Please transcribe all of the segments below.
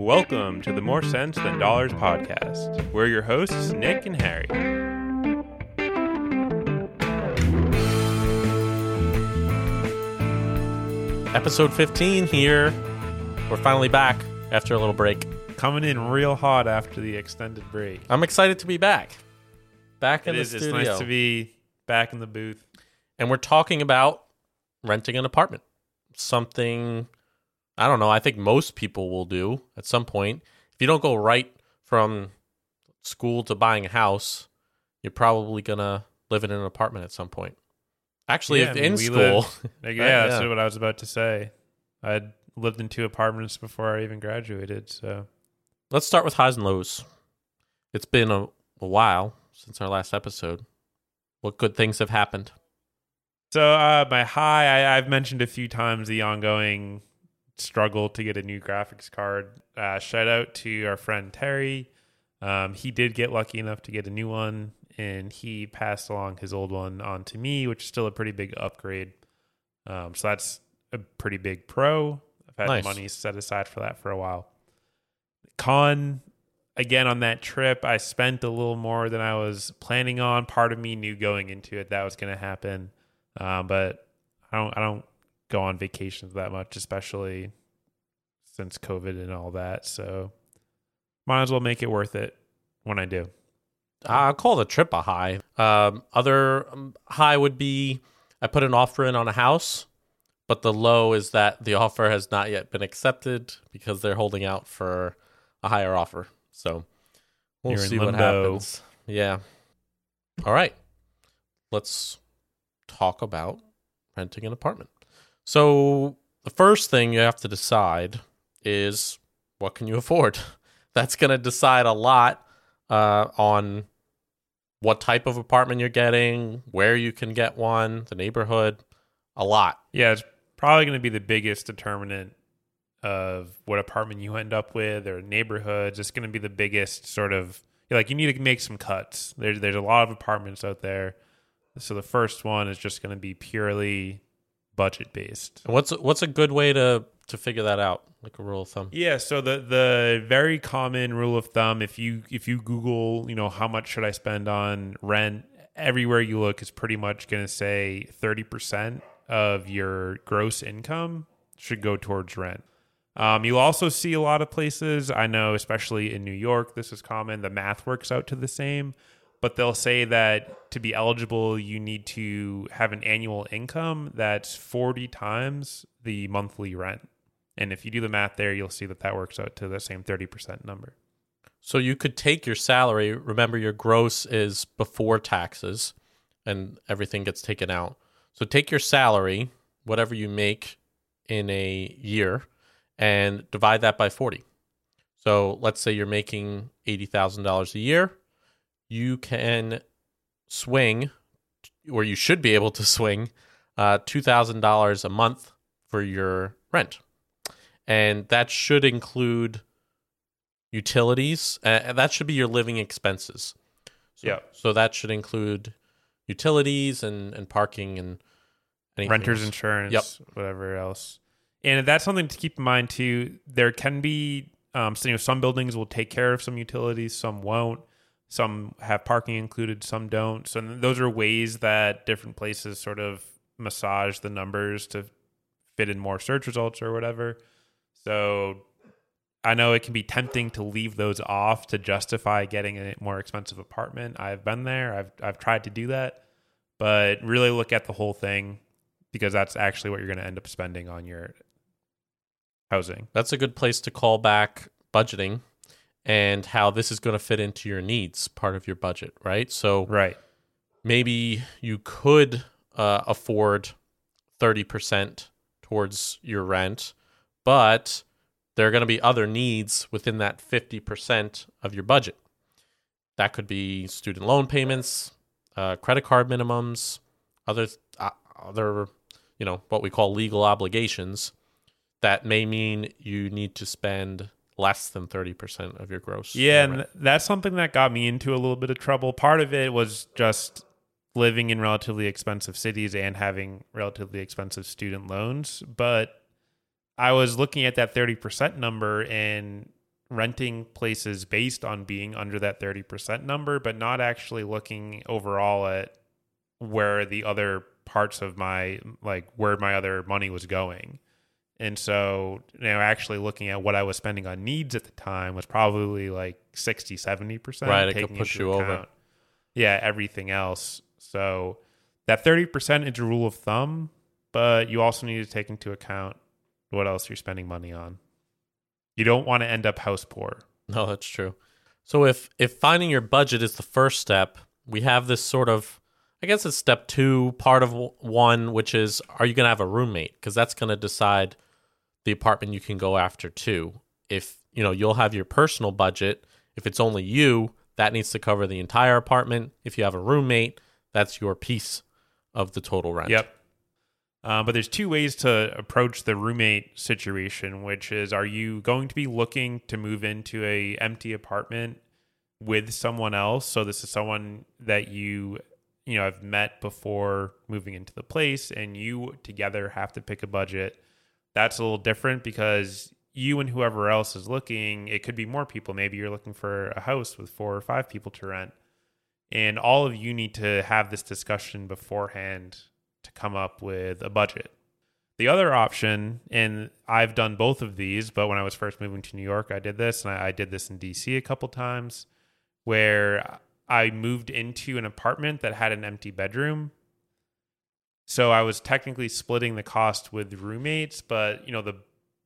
Welcome to the More Sense Than Dollars podcast. We're your hosts, Nick and Harry. Episode 15 here. We're finally back after a little break. Coming in real hot after the extended break. I'm excited to be back. Back in It the is. It's nice to be back in the booth. and we're talking about renting an apartment. Something I don't know, I think most people will do at some point. If you don't go right from school to buying a house, you're probably going to live in an apartment at some point. Actually, Yeah, if I mean, in school, lived- Like, yeah, Yeah. that's what I was about to say. I'd lived in two apartments before I even graduated, so let's start with highs and lows. It's been a, a while since our last episode. What good things have happened? So uh, my high, I, I've mentioned a few times the ongoing struggle to get a new graphics card. Uh, shout out to our friend Terry. Um, he did get lucky enough to get a new one, and he passed along his old one on to me, which is still a pretty big upgrade. Um, so that's a pretty big pro. I've had Nice. money set aside for that for a while. Con, again on that trip, I spent a little more than I was planning on. Part of me knew going into it that was going to happen, um, but I don't. I don't go on vacations that much, especially since COVID and all that. So might as well make it worth it when I do. I'll call the trip a high. Um, other um, high would be I put an offer in on a house, but the low is that the offer has not yet been accepted because they're holding out for a higher offer. So we'll You're see what happens. Yeah. All right. Let's talk about renting an apartment. So the first thing you have to decide is what can you afford? That's going to decide a lot uh, on what type of apartment you're getting, where you can get one, the neighborhood, a lot. Yeah, it's probably going to be the biggest determinant of what apartment you end up with or neighborhoods. It's going to be the biggest sort of like you need to make some cuts. There's there's a lot of apartments out there, so the first one is just going to be purely budget based. And what's what's a good way to to figure that out, like a rule of thumb? Yeah, so the the very common rule of thumb if you if you Google, you know, how much should I spend on rent, everywhere you look is pretty much going to say 30% of your gross income should go towards rent. Um, you'll also see a lot of places, I know, especially in New York, this is common. The math works out to the same, but they'll say that to be eligible, you need to have an annual income that's 40 times the monthly rent. And if you do the math there, you'll see that that works out to the same 30% number. So you could take your salary. Remember, your gross is before taxes, and everything gets taken out. So take your salary, whatever you make in a year, and divide that by forty. So let's say you're making eighty thousand dollars a year. You can swing, or you should be able to swing, uh, two thousand dollars a month for your rent, and that should include utilities. Uh, that should be your living expenses. So, Yeah. So that should include utilities and, and parking and anything Renter's insurance, Yep. whatever else. And that's something to keep in mind too. There can be, um, so, you know, some buildings will take care of some utilities, some won't. Some have parking included, some don't. So those are ways that different places sort of massage the numbers to fit in more search results or whatever. So I know it can be tempting to leave those off to justify getting a more expensive apartment. I've been there. I've I've tried to do that, but really look at the whole thing because that's actually what you're going to end up spending on your housing. That's a good place to call back budgeting and how this is going to fit into your needs, part of your budget, right? So Right. maybe you could uh, afford 30% towards your rent, but there are going to be other needs within that 50% of your budget. That could be student loan payments, uh, credit card minimums, other uh, other, you know, what we call legal obligations. That may mean you need to spend less than 30% of your gross. Yeah, and that's something that got me into a little bit of trouble. Part of it was just living in relatively expensive cities and having relatively expensive student loans, but I was looking at that 30% number and renting places based on being under that 30% number, but not actually looking overall at where the other parts of my like where my other money was going. And so, you know, actually looking at what I was spending on needs at the time was probably like 60, 70%. Right, it could push you over. Yeah, everything else. So that 30% is a rule of thumb, but you also need to take into account what else you're spending money on. You don't want to end up house poor. No, that's true. So if if finding your budget is the first step, we have this sort of I guess it's step 2 part of one which is are you going to have a roommate because that's going to decide the apartment you can go after too. If, you know, you'll have your personal budget, if it's only you, that needs to cover the entire apartment. If you have a roommate, that's your piece of the total rent. Yep. Um, but there's two ways to approach the roommate situation, which is: Are you going to be looking to move into a empty apartment with someone else? So this is someone that you you know have met before moving into the place, and you together have to pick a budget. That's a little different because you and whoever else is looking, it could be more people. Maybe you're looking for a house with four or five people to rent, and all of you need to have this discussion beforehand to come up with a budget. The other option, and I've done both of these, but when I was first moving to New York, I did this, and I, I did this in DC a couple times, where I moved into an apartment that had an empty bedroom. So I was technically splitting the cost with roommates, but you know the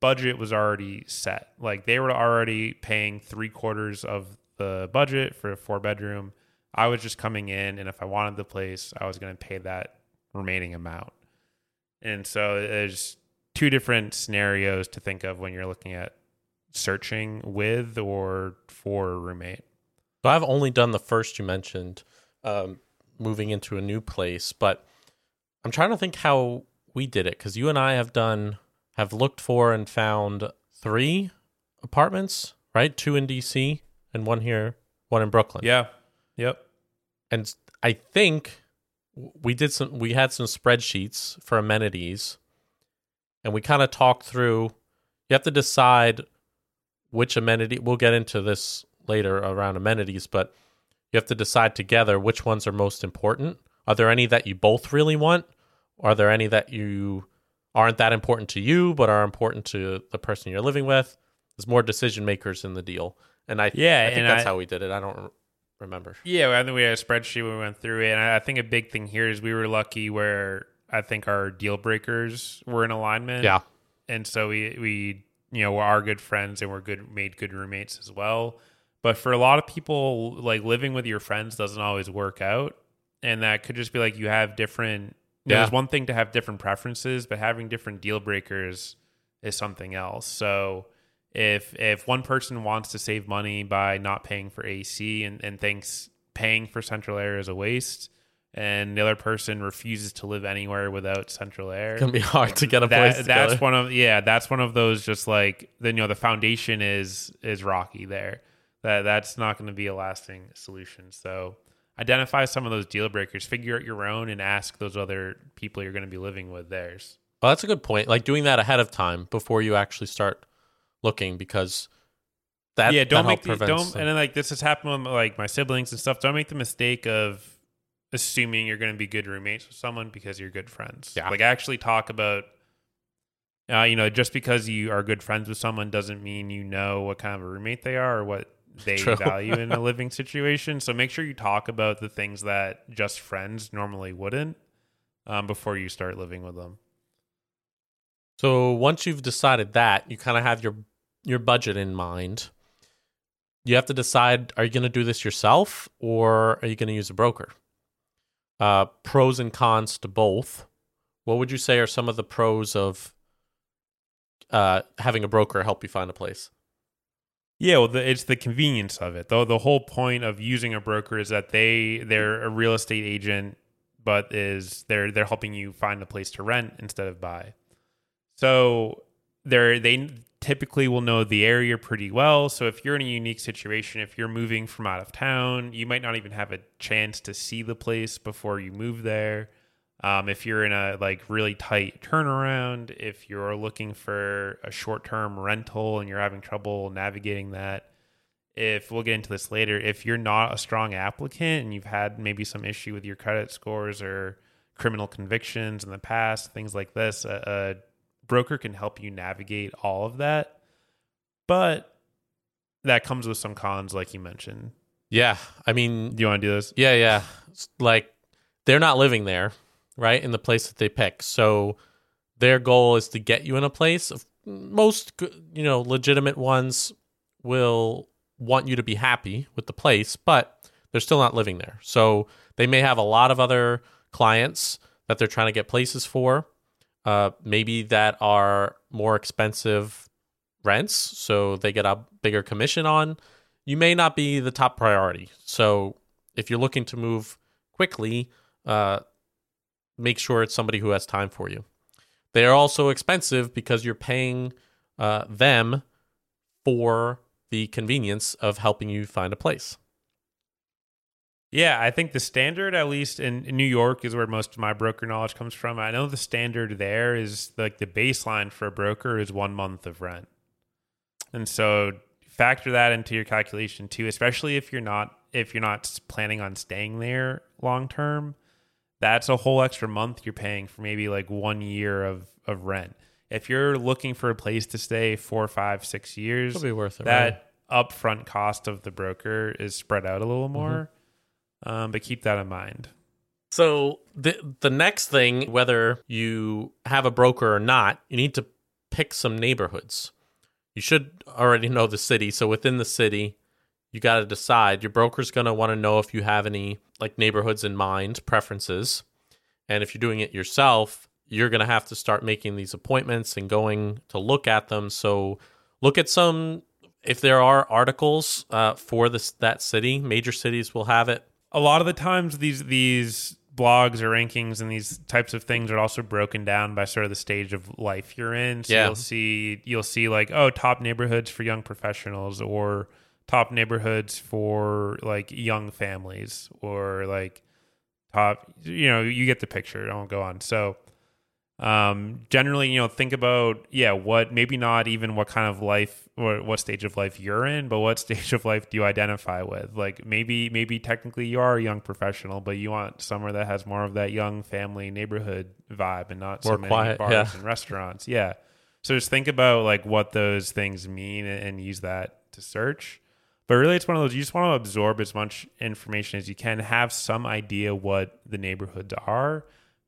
budget was already set. Like they were already paying three quarters of the budget for a four bedroom. I was just coming in, and if I wanted the place, I was going to pay that remaining amount. And so there's two different scenarios to think of when you're looking at searching with or for a roommate. So I've only done the first you mentioned, um, moving into a new place, but I'm trying to think how we did it because you and I have done, have looked for and found three apartments, right? Two in DC and one here, one in Brooklyn. Yeah. Yep. And I think we did some we had some spreadsheets for amenities and we kind of talked through you have to decide which amenity we'll get into this later around amenities but you have to decide together which ones are most important are there any that you both really want are there any that you aren't that important to you but are important to the person you're living with there's more decision makers in the deal and i yeah i think that's I, how we did it i don't remember. Yeah, I think we had a spreadsheet when we went through it, and I think a big thing here is we were lucky where I think our deal breakers were in alignment. Yeah, and so we we you know we are good friends and we're good made good roommates as well. But for a lot of people, like living with your friends doesn't always work out, and that could just be like you have different. Yeah. There's one thing to have different preferences, but having different deal breakers is something else. So if if one person wants to save money by not paying for AC and, and thinks paying for central air is a waste, and the other person refuses to live anywhere without central air, it's gonna be hard to get a that, place. That's one of yeah, that's one of those just like then you know the foundation is is rocky there. That that's not going to be a lasting solution. So identify some of those deal breakers, figure out your own, and ask those other people you're going to be living with theirs. Well, that's a good point. Like doing that ahead of time before you actually start looking because that yeah don't that make the, don't and then like this has happened with like my siblings and stuff don't make the mistake of assuming you're going to be good roommates with someone because you're good friends yeah like actually talk about uh, you know just because you are good friends with someone doesn't mean you know what kind of a roommate they are or what they True. value in a living situation so make sure you talk about the things that just friends normally wouldn't um, before you start living with them so once you've decided that you kind of have your your budget in mind, you have to decide are you going to do this yourself or are you going to use a broker? Uh, pros and cons to both. What would you say are some of the pros of uh, having a broker help you find a place? Yeah, well, the, it's the convenience of it. Though the whole point of using a broker is that they they're a real estate agent, but is they're they're helping you find a place to rent instead of buy. So they're they typically will know the area pretty well. So if you're in a unique situation, if you're moving from out of town, you might not even have a chance to see the place before you move there. Um, if you're in a like really tight turnaround, if you're looking for a short term rental and you're having trouble navigating that, if we'll get into this later, if you're not a strong applicant and you've had maybe some issue with your credit scores or criminal convictions in the past, things like this, a, a broker can help you navigate all of that. But that comes with some cons, like you mentioned. Yeah, I mean, Do you want to do this? yeah, yeah. Like they're not living there, right? In the place that they pick. So their goal is to get you in a place. Most, you know, legitimate ones will want you to be happy with the place, but they're still not living there. So they may have a lot of other clients that they're trying to get places for, uh, maybe that are more expensive rents, so they get a bigger commission on. You may not be the top priority. So if you're looking to move quickly, uh, make sure it's somebody who has time for you. They are also expensive because you're paying uh, them for the convenience of helping you find a place. Yeah, I think the standard, at least in, in New York, is where most of my broker knowledge comes from. I know the standard there is like the baseline for a broker is one month of rent. And so factor that into your calculation too, especially if you're not if you're not planning on staying there long term. That's a whole extra month you're paying for maybe like one year of, of rent. If you're looking for a place to stay four, five, six years, It'll be worth it. right? that upfront cost of the broker is spread out a little Mm-hmm. more. Um, but keep that in mind. So the the next thing, whether you have a broker or not, you need to pick some neighborhoods. You should already know the city. So within the city, you got to decide. Your broker's going to want to know if you have any like neighborhoods in mind, preferences. And if you're doing it yourself, you're going to have to start making these appointments and going to look at them. So look at some if there are articles uh, for this that city, major cities will have it. A lot of the times, these these blogs or rankings and these types of things are also broken down by sort of the stage of life you're in. So Yeah. you'll see you'll see like oh top neighborhoods for young professionals or top neighborhoods for like young families or like top you know you get the picture. I won't go on. So um generally you know think about yeah what maybe not even what kind of life or what stage of life you're in but what stage of life do you identify with like maybe maybe technically you are a young professional but you want somewhere that has more of that young family neighborhood vibe and not More so many quiet, bars yeah. and restaurants yeah so just think about like what those things mean and, and use that to search but really it's one of those you just want to absorb as much information as you can have some idea what the neighborhoods are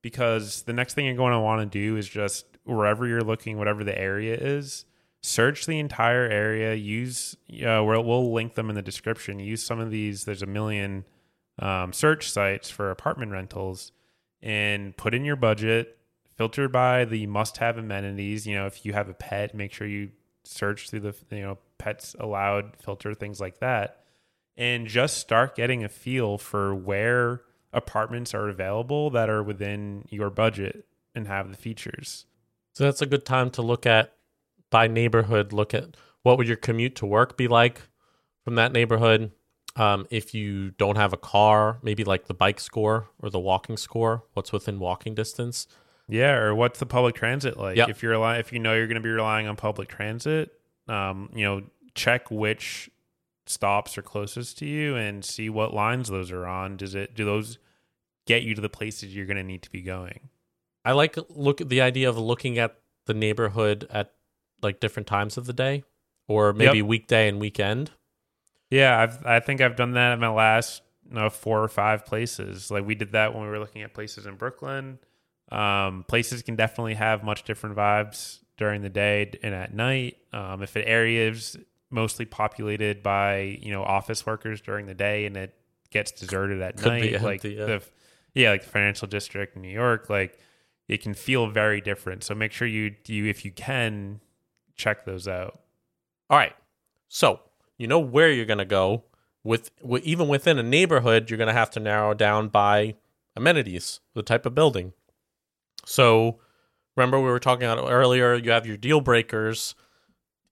because the next thing you're going to want to do is just wherever you're looking, whatever the area is, search the entire area. Use, uh, we'll, we'll link them in the description. Use some of these. There's a million um, search sites for apartment rentals and put in your budget. Filter by the must-have amenities. You know, if you have a pet, make sure you search through the you know pets allowed filter things like that, and just start getting a feel for where apartments are available that are within your budget and have the features. So that's a good time to look at by neighborhood. Look at what would your commute to work be like from that neighborhood. Um, if you don't have a car, maybe like the bike score or the walking score. What's within walking distance? Yeah, or what's the public transit like? Yep. If you're if you know you're going to be relying on public transit, um, you know, check which stops are closest to you and see what lines those are on. Does it do those get you to the places you're going to need to be going? I like look at the idea of looking at the neighborhood at like different times of the day, or maybe weekday and weekend. Yeah, I've I think I've done that in my last you know, four or five places. Like we did that when we were looking at places in Brooklyn. Um, places can definitely have much different vibes during the day and at night. Um, if an area is mostly populated by you know office workers during the day and it gets deserted at Could night, like empty, yeah. the yeah, like the financial district in New York, like it can feel very different. So make sure you you if you can check those out. All right. So you know where you're going to go. With, with even within a neighborhood, you're going to have to narrow down by amenities, the type of building. So remember we were talking about earlier. You have your deal breakers.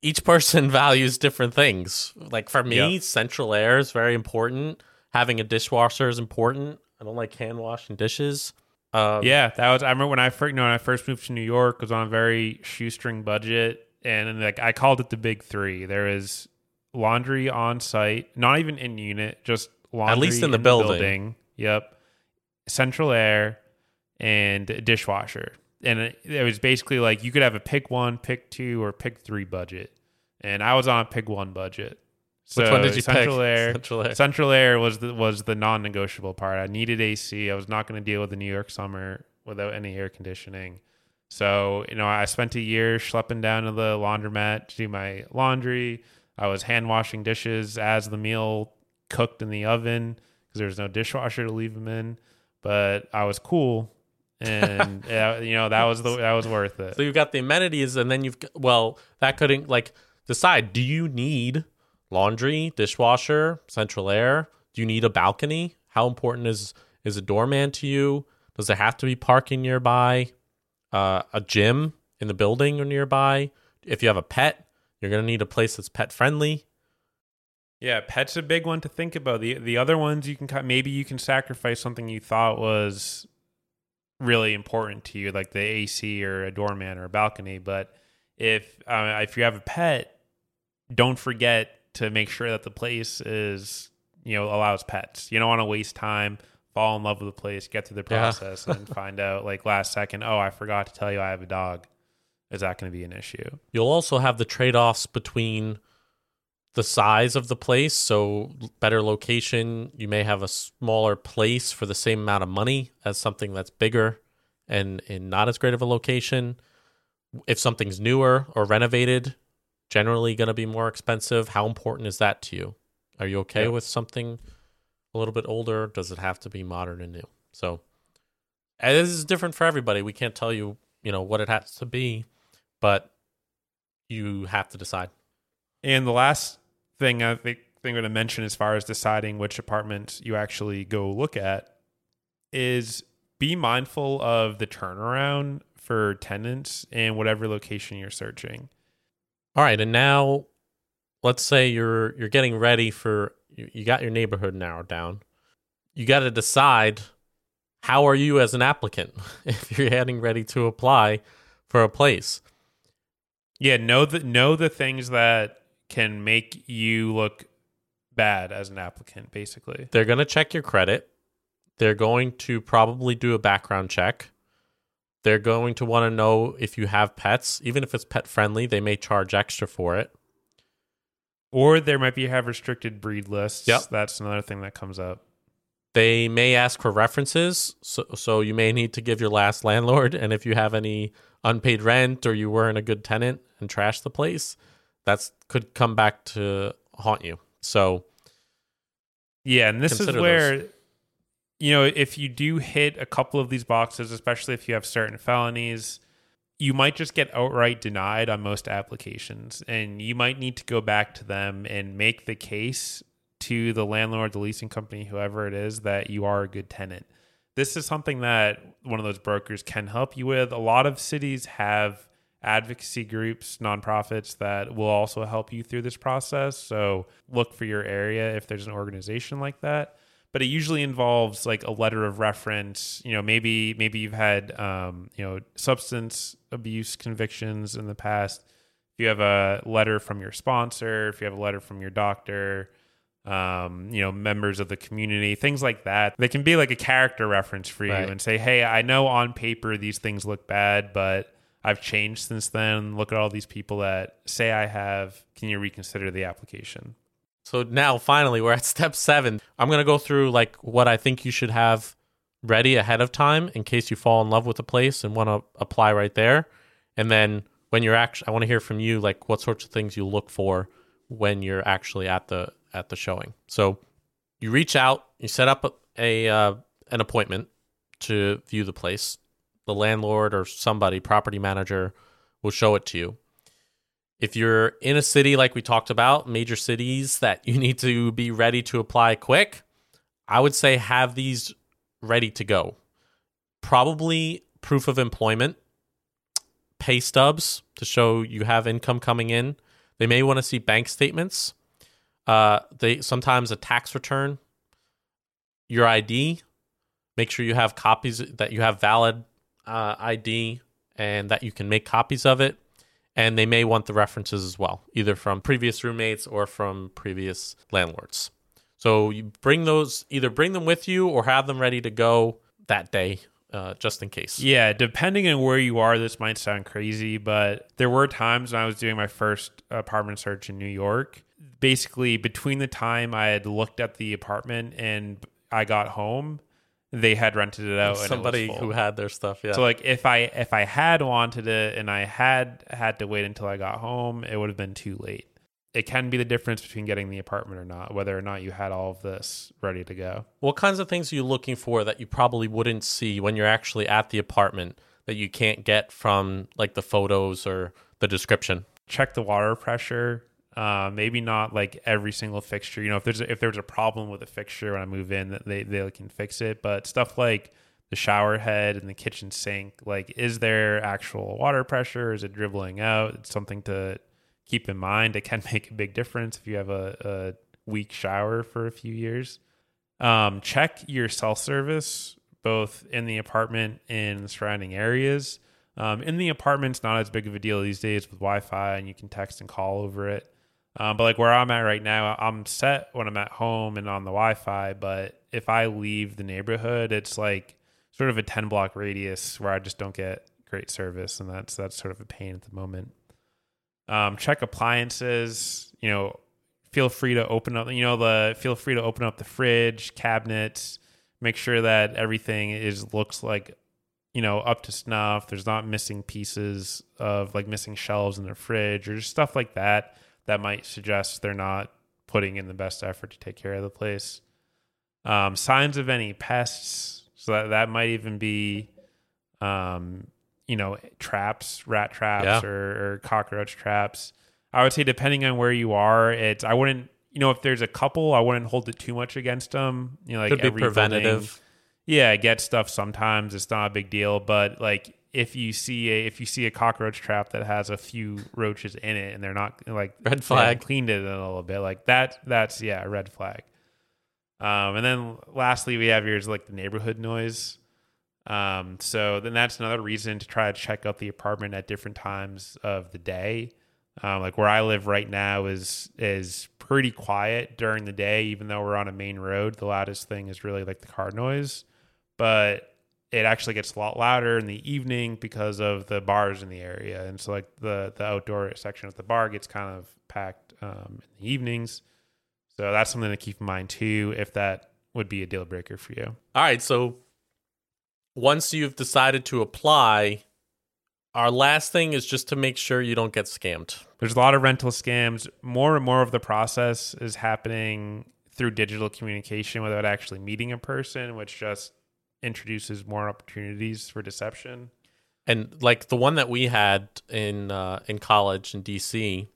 Each person values different things. Like for me, Yep. central air is very important. Having a dishwasher is important. I don't like hand washing dishes. Um, Yeah, that was. I remember when I first, you know, when I first moved to New York, was on a very shoestring budget, and like I called it the big three. There is laundry on site, not even in unit, just laundry At least in the building. Yep, central air and a dishwasher, and it, it was basically like you could have a pick one, pick two, or pick three budget, and I was on a pick one budget. Which one did you central pick? air? Central air. Central air was the was the non-negotiable part. I needed AC. I was not going to deal with the New York summer without any air conditioning. So you know, I spent a year schlepping down to the laundromat to do my laundry. I was hand washing dishes as the meal cooked in the oven because there was no dishwasher to leave them in. But I was cool, and yeah, you know that was the that was worth it. So you've got the amenities, and then you've well, that couldn't like decide. Do you need laundry, dishwasher, central air? Do you need a balcony? How important is is a doorman to you? Does there have to be parking nearby? Uh, a gym in the building or nearby? If you have a pet, you're gonna need a place that's pet friendly. Yeah, pet's a big one to think about. The the other ones you can maybe you can sacrifice something you thought was really important to you, like the AC or a doorman or a balcony. But if uh, if you have a pet, don't forget to make sure that the place is you know allows pets. You don't want to waste time, fall in love with the place, get through the Yeah. process, and find out like last second, oh, I forgot to tell you I have a dog. Is that going to be an issue? You'll also have the trade offs between the size of the place. So, better location, you may have a smaller place for the same amount of money as something that's bigger and in not as great of a location. If something's newer or renovated, generally going to be more expensive. How important is that to you? Are you okay Yeah. with something a little bit older? Does it have to be modern and new? So, this is different for everybody. We can't tell you, you know, what it has to be, but you have to decide. And the last thing I think thing I'm going to mention as far as deciding which apartment you actually go look at is be mindful of the turnaround for tenants in whatever location you're searching. All right, and now let's say you're you're getting ready for you, you got your neighborhood narrowed down. You got to decide how are you as an applicant if you're getting ready to apply for a place. Yeah, know the know the things that can make you look bad as an applicant basically. They're going to check your credit. They're going to probably do a background check. They're going to want to know if you have pets, even if it's pet friendly, they may charge extra for it. Or there might be have restricted breed lists. Yep. That's another thing that comes up. They may ask for references, so so you may need to give your last landlord, and if you have any unpaid rent or you weren't a good tenant and trash the place, that's could come back to haunt you. So Yeah, and this is where you know if you do hit a couple of these boxes, especially if you have certain felonies, you might just get outright denied on most applications, and you might need to go back to them and make the case to the landlord, the leasing company, whoever it is, that you are a good tenant. This is something that one of those brokers can help you with. A lot of cities have advocacy groups, nonprofits that will also help you through this process. So look for your area if there's an organization like that. But it usually involves like a letter of reference. You know, maybe maybe you've had um, you know substance abuse convictions in the past. If you have a letter from your sponsor, if you have a letter from your doctor, um, you know, members of the community, things like that. They can be like a character reference for you Right. and say, hey, I know on paper these things look bad, but I've changed since then. Look at all these people that say I have. Can you reconsider the application? so now finally we're at step 7. I'm going to go through like what I think you should have ready ahead of time in case you fall in love with a place and want to apply right there. And then when you're actually I want to hear from you like what sorts of things you look for when you're actually at the at the showing. So you reach out, you set up a, a uh, an appointment to view the place. The landlord or somebody, property manager, will show it to you. If you're in a city like we talked about, major cities that you need to be ready to apply quick, I would say have these ready to go. Probably proof of employment, pay stubs to show you have income coming in. They may want to see bank statements. Uh, they sometimes a tax return, your ID, Make sure you have copies that you have valid uh, ID and that you can make copies of it. And they may want the references as well, either from previous roommates or from previous landlords. So you bring those, either bring them with you or have them ready to go that day, uh, just in case. Yeah, depending on where you are, this might sound crazy, but there were times when I was doing my first apartment search in New York. Basically, between the time I had looked at the apartment and I got home, they had rented it out. Somebody and it who had their stuff, yeah. So like if I if I had wanted it and I had had to wait until I got home, it would have been too late. It can be the difference between getting the apartment or not, whether or not you had all of this ready to go. What kinds of things are you looking for that you probably wouldn't see when you're actually at the apartment that you can't get from like the photos or the description? check the water pressure. Uh, maybe not like every single fixture. You know, if there's a, if there's a problem with a fixture when I move in, they they can fix it. But stuff like the shower head and the kitchen sink, like, is there actual water pressure? Is it dribbling out? It's something to keep in mind. It can make a big difference if you have a, a weak shower for a few years. Um, check your cell service both in the apartment and the surrounding areas. Um, in the apartment's not as big of a deal these days with Wi-Fi, and you can text and call over it. Um, but like where I'm at right now, I'm set when I'm at home and on the Wi-Fi. But if I leave the neighborhood, it's like sort of a 10 block radius where I just don't get great service, and that's that's sort of a pain at the moment. Um, check appliances. You know, feel free to open up. You know, the feel free to open up the fridge, cabinets. Make sure that everything is looks like you know up to snuff. There's not missing pieces of like missing shelves in the fridge or just stuff like that that might suggest they're not putting in the best effort to take care of the place. Um, signs of any pests. So that, that might even be, um, you know, traps, rat traps Yeah. or, or cockroach traps. I would say depending on where you are, it's I wouldn't, you know, if there's a couple, I wouldn't hold it too much against them. You know, like Could be every building- preventative. yeah, I get stuff sometimes. It's not a big deal, but like if you see a if you see a cockroach trap that has a few roaches in it and they're not like Red flag. cleaned it in a little bit, like that that's yeah, a red flag. Um, and then lastly, we have yours like the neighborhood noise. Um, so then that's another reason to try to check out the apartment at different times of the day. Um, like where I live right now is is pretty quiet during the day, even though we're on a main road. The loudest thing is really like the car noise, but it actually gets a lot louder in the evening because of the bars in the area, and so like the the outdoor section of the bar gets kind of packed um, in the evenings. So that's something to keep in mind too, if that would be a deal breaker for you. All right, so once you've decided to apply, our last thing is just to make sure you don't get scammed. There's a lot of rental scams. More and more of the process is happening through digital communication without actually meeting a person, which just introduces more opportunities for deception. And like the one that we had in uh, in college in DC,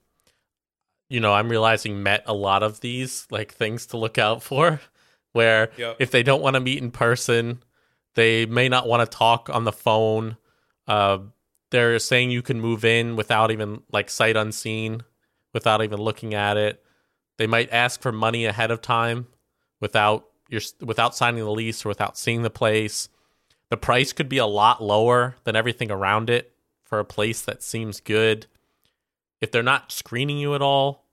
you know, I'm realizing met a lot of these like things to look out for. Where Yep. if they don't want to meet in person, they may not want to talk on the phone. Uh, they're saying you can move in without even like sight unseen, without even looking at it. They might ask for money ahead of time without your without signing the lease or without seeing the place. The price could be a lot lower than everything around it for a place that seems good. If they're not screening you at all,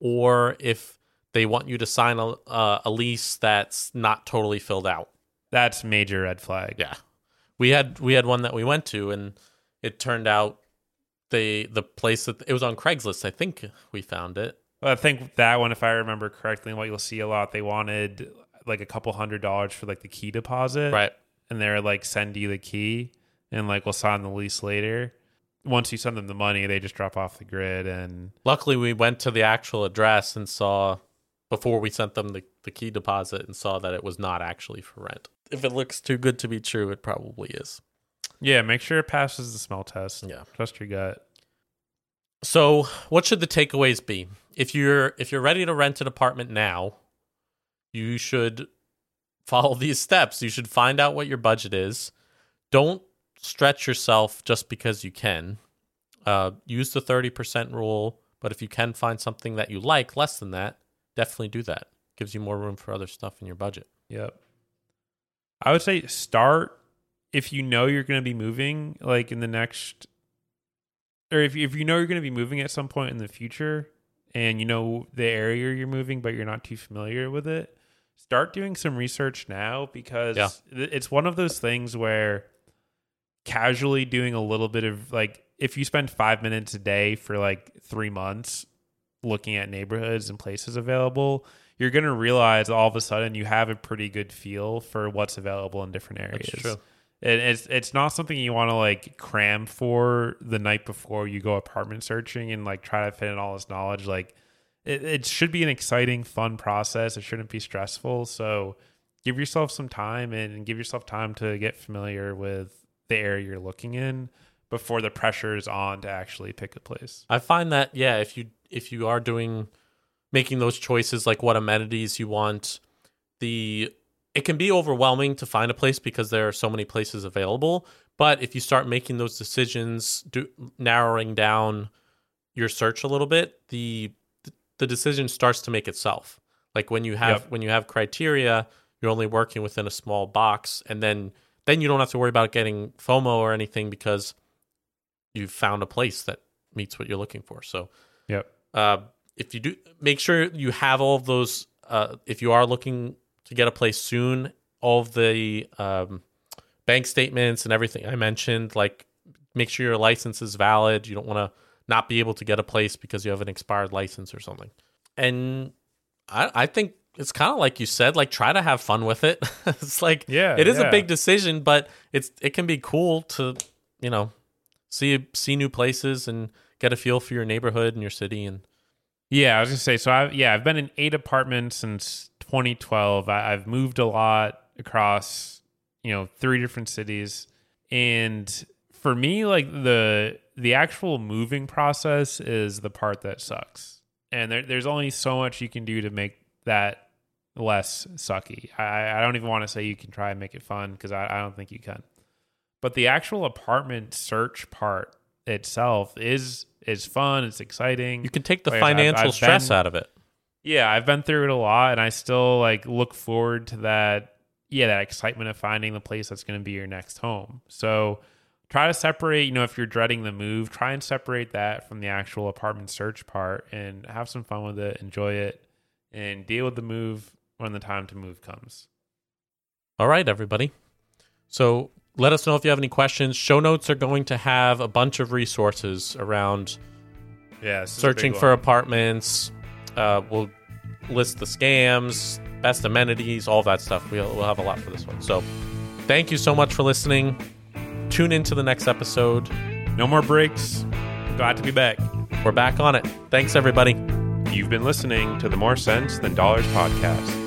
or if they want you to sign a, uh, a lease that's not totally filled out. That's major red flag. Yeah, we had we had one that we went to, and it turned out they the place that it was on Craigslist. I think we found it. I think that one, if I remember correctly, what you'll see a lot, they wanted like a couple hundred dollars for like the key deposit. Right. And they're like, send you the key and like we'll sign the lease later. Once you send them the money, they just drop off the grid and Luckily, we went to the actual address and saw before we sent them the, the key deposit and saw that it was not actually for rent. If it looks too good to be true, it probably is. yeah, make sure it passes the smell test. Yeah. Trust your gut. So, what should the takeaways be? If you're if you're ready to rent an apartment now, you should follow these steps. You should find out what your budget is. Don't stretch yourself just because you can. Uh, use the thirty percent rule, but if you can find something that you like less than that, definitely do that. Gives you more room for other stuff in your budget. Yep. I would say start if you know you're going to be moving like in the next or if if you know you're going to be moving at some point in the future and you know the area you're moving but you're not too familiar with it, start doing some research now because Yeah. it's one of those things where casually doing a little bit of like if you spend 5 minutes a day for like 3 months looking at neighborhoods and places available, you're going to realize all of a sudden you have a pretty good feel for what's available in different areas. That's true. And it's it's not something you want to like cram for the night before you go apartment searching and like try to fit in all this knowledge. Like it, it should be an exciting, fun process. It shouldn't be stressful. So give yourself some time and give yourself time to get familiar with the area you're looking in before the pressure is on to actually pick a place. I find that yeah, if you if you are doing making those choices like what amenities you want, the it can be overwhelming to find a place because there are so many places available. But if you start making those decisions, do, narrowing down your search a little bit, the the decision starts to make itself. Like when you have Yep. when you have criteria, you're only working within a small box, and then then you don't have to worry about getting FOMO or anything because you've found a place that meets what you're looking for. So Yep. uh, if you do make sure you have all of those uh, if you are looking to get a place soon all of the um, bank statements and everything i mentioned like make sure your license is valid you don't want to not be able to get a place because you have an expired license or something and i, I think it's kind of like you said like try to have fun with it it's like Yeah, it is yeah. a big decision but it's it can be cool to you know see see new places and get a feel for your neighborhood and your city and Yeah, I was gonna say. So I yeah, I've been in eight apartments since 2012. I, I've moved a lot across you know three different cities, and for me, like the the actual moving process is the part that sucks. And there, there's only so much you can do to make that less sucky. I, I don't even want to say you can try and make it fun because I, I don't think you can. But the actual apartment search part itself is is fun. It's exciting. You can take the Like said, I've- financial I've stress been- out of it. Yeah, I've been through it a lot and I still like look forward to that yeah, that excitement of finding the place that's going to be your next home. So try to separate, you know, if you're dreading the move, try and separate that from the actual apartment search part and have some fun with it, enjoy it and deal with the move when the time to move comes. All right, everybody. So let us know if you have any questions. Show notes are going to have a bunch of resources around Yeah, searching for apartments. Uh, we'll list the scams, best amenities, all that stuff. We'll, we'll have a lot for this one. So thank you so much for listening. Tune into the next episode. no more breaks. Glad to be back. We're back on it. Thanks, everybody. You've been listening to the More Sense Than Dollars podcast.